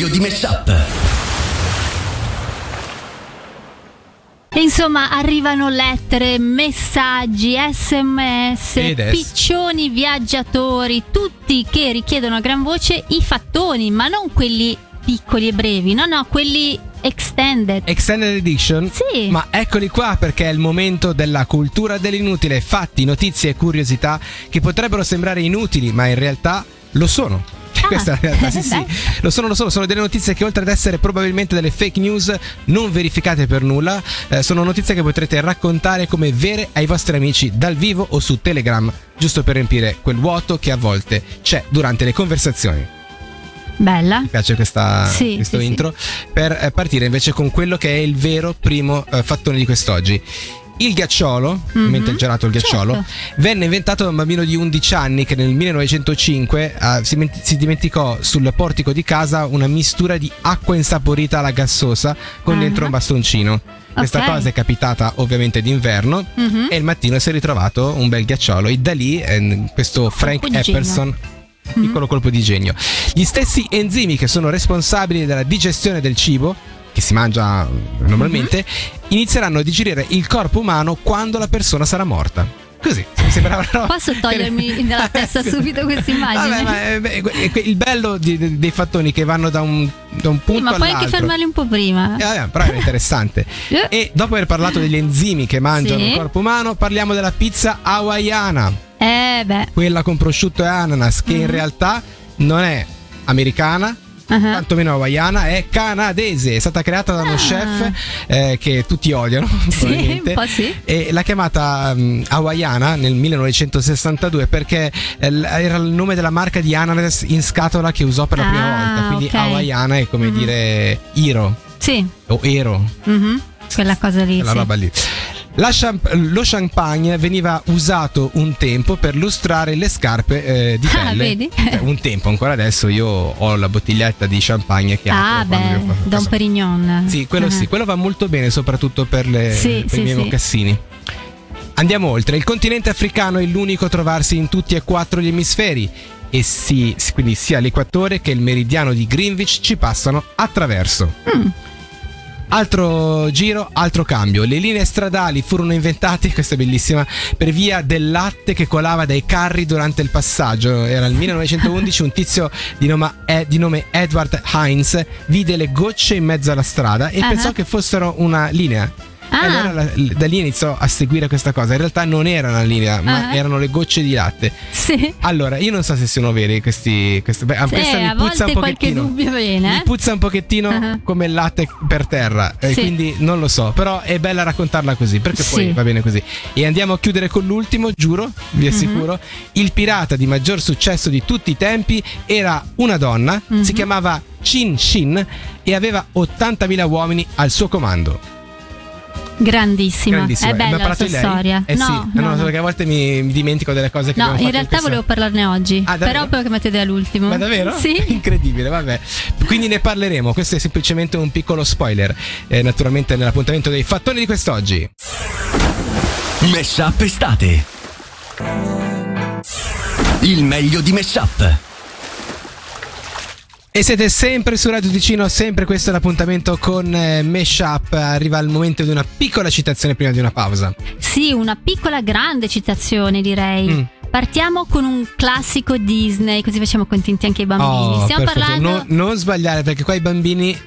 meglio di Meshup. Insomma, arrivano lettere, messaggi, sms, piccioni viaggiatori, tutti che richiedono a gran voce i fattoni, ma non quelli piccoli e brevi, no, no, quelli extended. Extended Edition? Sì. Ma eccoli qua perché è il momento della cultura dell'inutile. Fatti, notizie e curiosità che potrebbero sembrare inutili, ma in realtà lo sono. Questa è la realtà, sì, sì. Lo sono, lo sono. Sono delle notizie che, oltre ad essere probabilmente delle fake news, non verificate per nulla, eh, sono notizie che potrete raccontare come vere ai vostri amici dal vivo o su Telegram, giusto per riempire quel vuoto che a volte c'è durante le conversazioni. Bella. Mi piace questa, Sì, questo sì, sì. intro. Per eh, partire invece con quello che è il vero primo eh, fattone di quest'oggi. Il ghiacciolo, Mhm. mentre il gelato il ghiacciolo, Certo. venne inventato da un bambino di 11 anni che nel 1905 eh, si, ment- si dimenticò sul portico di casa una mistura di acqua insaporita alla gassosa con Ah. dentro un bastoncino. Questa Ok. cosa è capitata ovviamente d'inverno Mhm. e il mattino si è ritrovato un bel ghiacciolo e da lì eh, questo Frank. Epperson piccolo colpo di genio. Gli stessi enzimi che sono responsabili della digestione del cibo, che si mangia eh, normalmente, inizieranno a digerire il corpo umano quando la persona sarà morta. Così, mi sembrava una roba- Posso togliermi dalla testa subito questa immagine? Vabbè, ma eh, que- il bello di- di- dei fattoni che vanno da un, da un Sì, punto ma puoi all'altro. anche fermarli un po' prima. Eh, vabbè, però è interessante. Eh. E dopo aver parlato degli enzimi che mangiano Sì. il corpo umano, parliamo della pizza hawaiana Eh, beh. quella con prosciutto e ananas, che in Mhm. realtà non è americana. Ah. Tantomeno hawaiana, è canadese, è stata creata da uno Ah. chef eh, che tutti odiano. Sì, un po' sì. E l'ha chiamata mm, hawaiana nel 1962 perché eh, era il nome della marca di ananas in scatola che usò per la prima Ah, volta. Quindi ok. hawaiana è come Mhm. dire Iro Sì. o Ero. Mhm. Quella cosa lì. Quella sì. roba lì. Champ- lo champagne veniva usato un tempo per lustrare le scarpe eh, di Ah, pelle. vedi? Eh, un tempo, ancora adesso io ho la bottiglietta di champagne che Ah, apro quando beh, Don. Perignon. Sì, quello Ah. sì, quello va molto bene soprattutto per, le, Sì, per sì, i miei sì. mocassini. Andiamo oltre, il continente africano è l'unico a trovarsi in tutti e quattro gli emisferi e sì, quindi sia l'equatore che il meridiano di Greenwich ci passano attraverso. Mm. Altro giro, altro cambio. Le linee stradali furono inventate, questa è bellissima, per via del latte che colava dai carri durante il passaggio. Era il 1911, un tizio di nome, di nome Edward Heinz vide le gocce in mezzo alla strada e Ah. pensò che fossero una linea. Ah. Allora la- da lì iniziò a seguire questa cosa. In realtà non era una linea, ma Ah. erano le gocce di latte. Sì. Allora, io non so se sono veri questi. questi beh, questa Eh, mi a puzza un pochettino. viene. Mi eh. puzza un pochettino Ah. come il latte per terra, eh, Sì. quindi non lo so, però è bella raccontarla così, perché poi Sì. va bene così. E andiamo a chiudere con l'ultimo, giuro, vi Mhm. assicuro, il pirata di maggior successo di tutti i tempi era una donna, Mhm. si chiamava Chin Shin e aveva 80.000 uomini al suo comando. Grandissima. Grandissima. È bella la sua storia. Eh sì, no, no, no, no. perché a volte mi, mi dimentico delle cose che No, abbiamo in realtà questa- volevo parlarne oggi. Ah, però poi che mettete all'ultimo. Ma davvero? Sì. Incredibile, vabbè. Quindi ne parleremo. Questo è semplicemente un piccolo spoiler. eh, naturalmente nell'appuntamento dei fattoni di quest'oggi. Meshup estate. Il meglio di Meshup. E siete sempre su Radio Ticino, sempre questo è l'appuntamento con eh, Meshup. Arriva il momento di una piccola citazione prima di una pausa. Sì, una piccola grande citazione direi. Mm. Partiamo con un classico Disney, così facciamo contenti anche i bambini. Oh, Stiamo perfetto. parlando Non, non sbagliare perché qua i bambini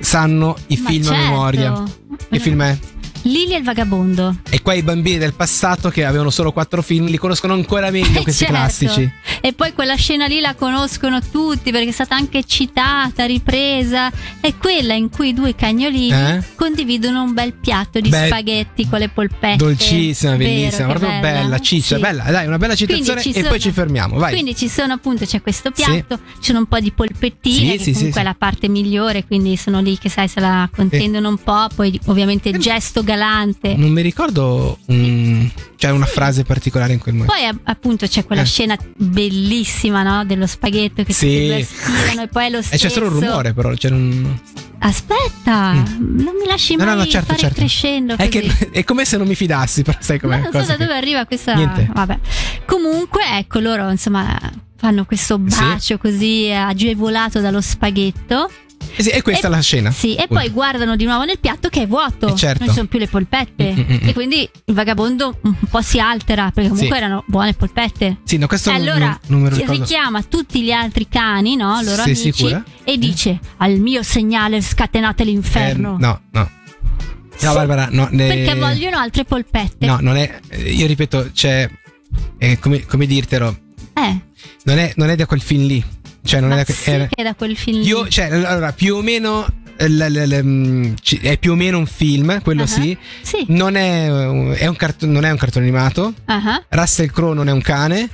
sanno i Ma film a certo. memoria. Che film è? Lily e il vagabondo. E qua i bambini del passato che avevano solo quattro film li conoscono ancora meglio Eh, questi certo. classici. E poi quella scena lì la conoscono tutti perché è stata anche citata, ripresa. È quella in cui i due cagnolini Eh? condividono un bel piatto di Beh, spaghetti con le polpette. Dolcissima, bellissima, proprio bella, ciccia, Sì. bella. Dai, una bella citazione ci e sono- poi ci fermiamo. Vai. Quindi ci sono appunto, c'è questo piatto, ci sono un po' di polpettine, Sì, che sì, comunque sì, è sì. la parte migliore, quindi sono lì che sai se la contendono un po', poi ovviamente il gesto galante. Non mi ricordo un- cioè una frase particolare in quel momento. Poi appunto c'è quella Eh. scena bellissima, no? Dello spaghetto che Sì. e due aspirano e poi è lo E stesso. c'è solo un rumore, però. C'è un... Aspetta, non mi lasci Mm. No, mai no, no, certo, certo. crescendo È, che, è come se non mi fidassi, però sai com'è. Ma non so da che- dove arriva questa. Niente. Vabbè. Comunque, ecco, loro insomma fanno questo Sì. bacio così agevolato dallo spaghetto. Eh sì, e questa E- è la scena. Sì, e poi guardano di nuovo nel piatto che è vuoto, Eh, certo. non ci sono più le polpette. Mm, mm, mm. E quindi il vagabondo un po' si altera perché comunque Sì. erano buone polpette. Sì, no, questo E allora non, richiama tutti gli altri cani, no? Loro Sei amici, sicura? e dice: Al mio segnale scatenate l'inferno. Eh, no, no. Sì, No, Barbara, no. ne- Perché vogliono altre polpette. No, non è. Io ripeto, c'è. eh, come, come dirtelo, Eh, non è, non è da quel film lì. Cioè, non ma è da. sì è- che è da quel film. lì. Io, cioè, allora, più o meno. l- l- l- mm, è più o meno un film, quello Ah, sì. Sì. Non è, un- è un cartone, non è un cartone animato. Ah, Russell Crowe non è un cane.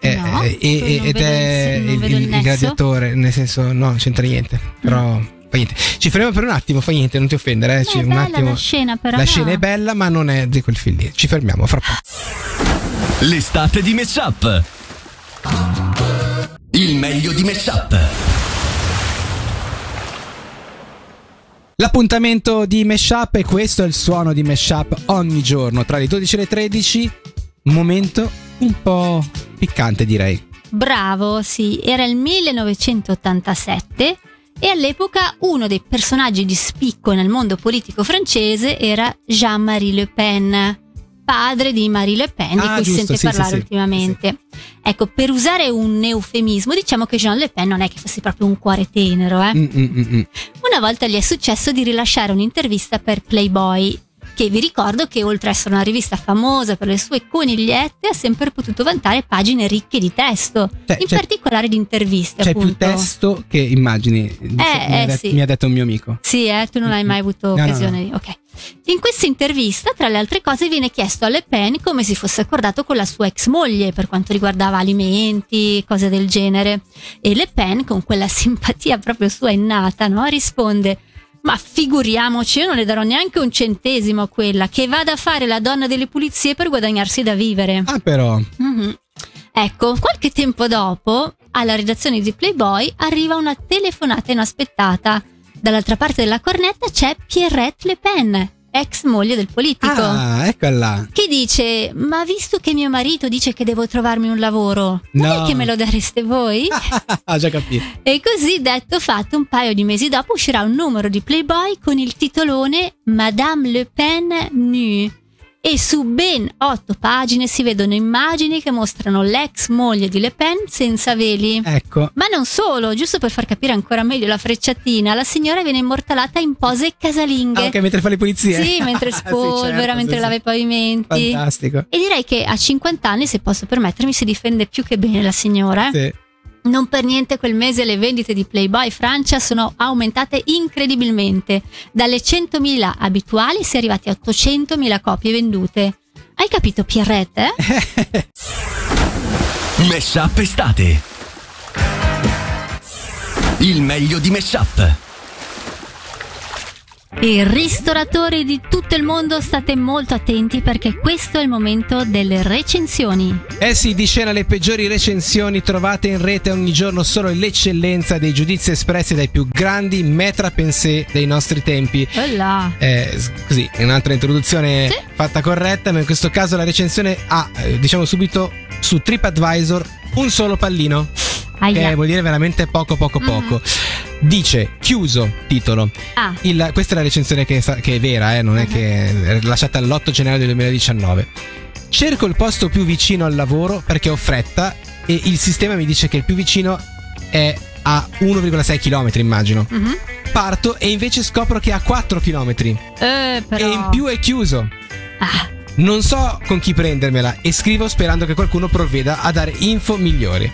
eh, No, eh, non ed è il- il, il il- gladiatore, nel senso, no, c'entra niente. Però, fa niente. Ci fermiamo per un attimo, fa niente, non ti offendere. eh, ci- è un attimo. la scena, però. La no. scena è bella, ma non è di quel film lì. Ci fermiamo fra poco. L'estate di Mess Up. Il meglio di Mess Up. L'appuntamento di Meshup e questo è il suono di Meshup ogni giorno tra le 12 e le 13. Un momento un po' piccante, direi. Bravo, sì, era il 1987 e all'epoca uno dei personaggi di spicco nel mondo politico francese era Jean-Marie Le Pen, padre di Marie Le Pen, di Ah, cui si sente sì, parlare sì, sì. ultimamente. Ecco, per usare un eufemismo, diciamo che Jean Le Pen non è che fosse proprio un cuore tenero, eh. Mm, mm, mm. Una volta gli è successo di rilasciare un'intervista per Playboy, che vi ricordo che oltre ad essere una rivista famosa per le sue conigliette, ha sempre potuto vantare pagine ricche di testo, Cioè, in particolare di interviste. C'è appunto. più testo che immagini. mi, eh, ha sì. mi ha detto un mio amico. Sì, eh, tu non hai mai avuto No, no, occasione no. di. Ok. In questa intervista, tra le altre cose, viene chiesto a Le Pen come si fosse accordato con la sua ex moglie per quanto riguardava alimenti, cose del genere. E Le Pen, con quella simpatia proprio sua innata, no, risponde: Ma figuriamoci, io non le darò neanche un centesimo a quella che vada a fare la donna delle pulizie per guadagnarsi da vivere. Ah, però. Mhm. Ecco, qualche tempo dopo, alla redazione di Playboy arriva una telefonata inaspettata. Dall'altra parte della cornetta c'è Pierrette Le Pen, ex moglie del politico, Ah, eccola. che dice: Ma visto che mio marito dice che devo trovarmi un lavoro, non No. è che me lo dareste voi? Ah, già capito. E così detto fatto, un paio di mesi dopo uscirà un numero di Playboy con il titolone Madame Le Pen nue. E su ben otto pagine si vedono immagini che mostrano l'ex moglie di Le Pen senza veli. Ecco. Ma non solo, giusto per far capire ancora meglio la frecciatina, la signora viene immortalata in pose casalinghe. Ah, ok, mentre fa le pulizie. Sì, mentre Sì, spolvera, certo, mentre sì, lava sì. i pavimenti. Fantastico. E direi che a 50 anni, se posso permettermi, si difende più che bene la signora. eh. Sì. Non per niente quel mese le vendite di Playboy Francia sono aumentate incredibilmente. Dalle 100.000 abituali si è arrivati a 800.000 copie vendute. Hai capito Pierrette? eh? Mess Up estate. Il meglio di Mess Up. E ristoratori di tutto il mondo state molto attenti perché questo è il momento delle recensioni. Eh sì, di scena le peggiori recensioni trovate in rete ogni giorno solo l'eccellenza dei giudizi espressi dai più grandi metra pensée dei nostri tempi. Là. Eh, così, un'altra introduzione Sì. fatta corretta, ma in questo caso la recensione ha, eh, diciamo subito, su TripAdvisor un solo pallino, Aia. che vuol dire veramente poco poco Mhm. poco. Dice, chiuso, titolo. Ah, Il- questa è la recensione che, che è vera, eh, non è Mhm. che è lasciata l'8 gennaio del 2019. Cerco il posto più vicino al lavoro perché ho fretta e il sistema mi dice che il più vicino è a 1,6 km, immagino. mhm. Parto e invece scopro che è a 4 km Eh, però... e in più è chiuso. Ah, Non so con chi prendermela e scrivo sperando che qualcuno provveda a dare info migliori.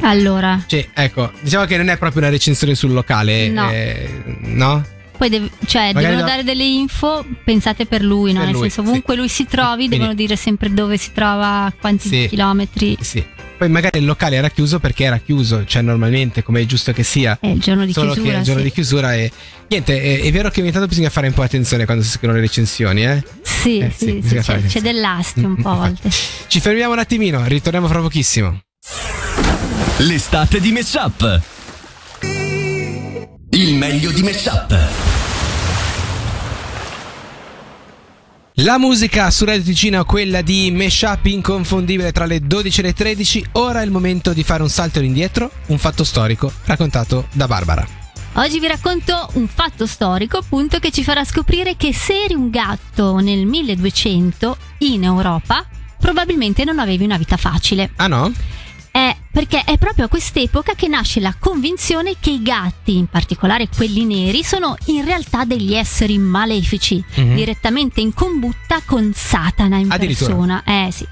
Allora, Cioè, ecco, diciamo che non è proprio una recensione sul locale, No. eh, no? poi deve- cioè, devono no. dare delle info pensate per lui, no? Per Nel lui, senso, sì. ovunque lui si trovi, Quindi- devono dire sempre dove si trova, quanti Sì. chilometri. Sì. Poi magari il locale era chiuso perché era chiuso, cioè normalmente, come è giusto che sia. È il giorno di Solo chiusura. che è il giorno sì. di chiusura e niente, è, è vero che ogni tanto bisogna fare un po' attenzione quando si scrivono le recensioni, eh? Sì, Eh, sì, sì, sì, c'è, c'è dell'astio un po' a volte. Ci fermiamo un attimino, ritorniamo fra pochissimo. L'estate di Mess Up. Il meglio di Mess Up. La musica su Radio Ticino è quella di Meshup inconfondibile tra le 12 e le 13. Ora è il momento di fare un salto indietro, un fatto storico raccontato da Barbara. Oggi vi racconto un fatto storico appunto che ci farà scoprire che se eri un gatto nel 1200 in Europa probabilmente non avevi una vita facile. Ah no? È perché è proprio a quest'epoca che nasce la convinzione che i gatti, in particolare quelli neri, sono in realtà degli esseri malefici, Mhm. direttamente in combutta con Satana in persona. Eh sì.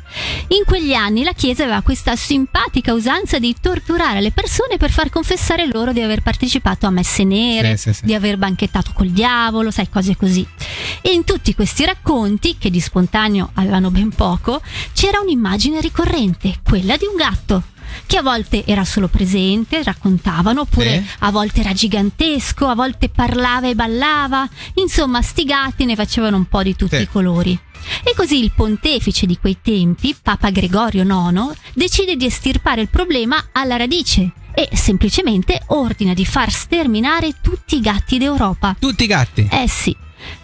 In quegli anni la Chiesa aveva questa simpatica usanza di torturare le persone per far confessare loro di aver partecipato a messe nere, sì, sì. di aver banchettato col diavolo, sai, cose così. E in tutti questi racconti, che di spontaneo avevano ben poco, c'era un'immagine ricorrente, quella di un gatto. Che a volte era solo presente, raccontavano, oppure Eh? a volte era gigantesco, a volte parlava e ballava. Insomma, sti gatti ne facevano un po' di tutti Sì. i colori. E così il pontefice di quei tempi, Papa Gregorio IX, decide di estirpare il problema alla radice e semplicemente ordina di far sterminare tutti i gatti d'Europa. Tutti i gatti. Eh sì.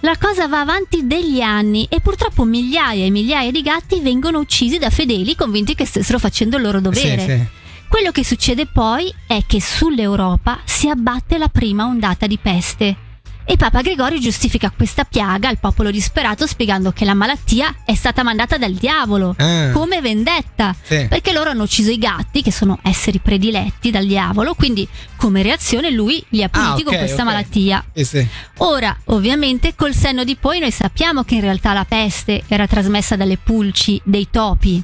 La cosa va avanti degli anni e purtroppo migliaia e migliaia di gatti vengono uccisi da fedeli convinti che stessero facendo il loro dovere. Sì, sì. Quello che succede poi è che sull'Europa si abbatte la prima ondata di peste. E Papa Gregorio giustifica questa piaga al popolo disperato spiegando che la malattia è stata mandata dal diavolo, Ah. come vendetta, Sì. perché loro hanno ucciso i gatti, che sono esseri prediletti dal diavolo, quindi come reazione lui li ha puniti Ah, con ok, questa ok. malattia. Sì, sì. Ora, ovviamente, col senno di poi noi sappiamo che in realtà la peste era trasmessa dalle pulci dei topi.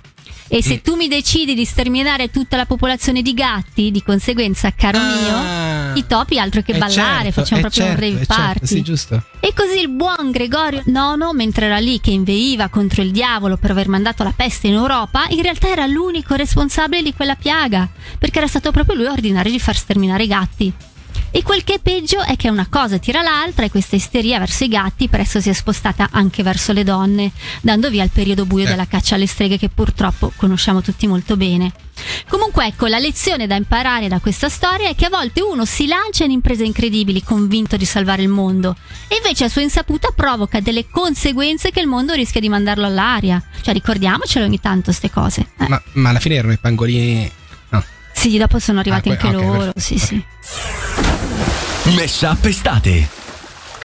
E se tu mi decidi di sterminare tutta la popolazione di gatti, di conseguenza, caro Ah. mio, i topi altro che Eh, ballare, certo, facciamo eh, proprio certo, un rave eh, certo, party. Sì, giusto. E così il buon Gregorio IX, mentre era lì che inveiva contro il diavolo per aver mandato la peste in Europa, in realtà era l'unico responsabile di quella piaga, perché era stato proprio lui a ordinare di far sterminare i gatti. E quel che è peggio è che una cosa tira l'altra e questa isteria verso i gatti presto si è spostata anche verso le donne, dando via al periodo buio Eh. della caccia alle streghe che purtroppo conosciamo tutti molto bene. Comunque ecco, la lezione da imparare da questa storia è che a volte uno si lancia in imprese incredibili convinto di salvare il mondo e invece a sua insaputa provoca delle conseguenze che il mondo rischia di mandarlo all'aria. Cioè ricordiamocelo ogni tanto ste cose. Eh, Ma, ma alla fine erano i pangolini. Sì, dopo sono arrivati Ah, anche que- ok, loro, perfetto. sì sì. Meshup estate.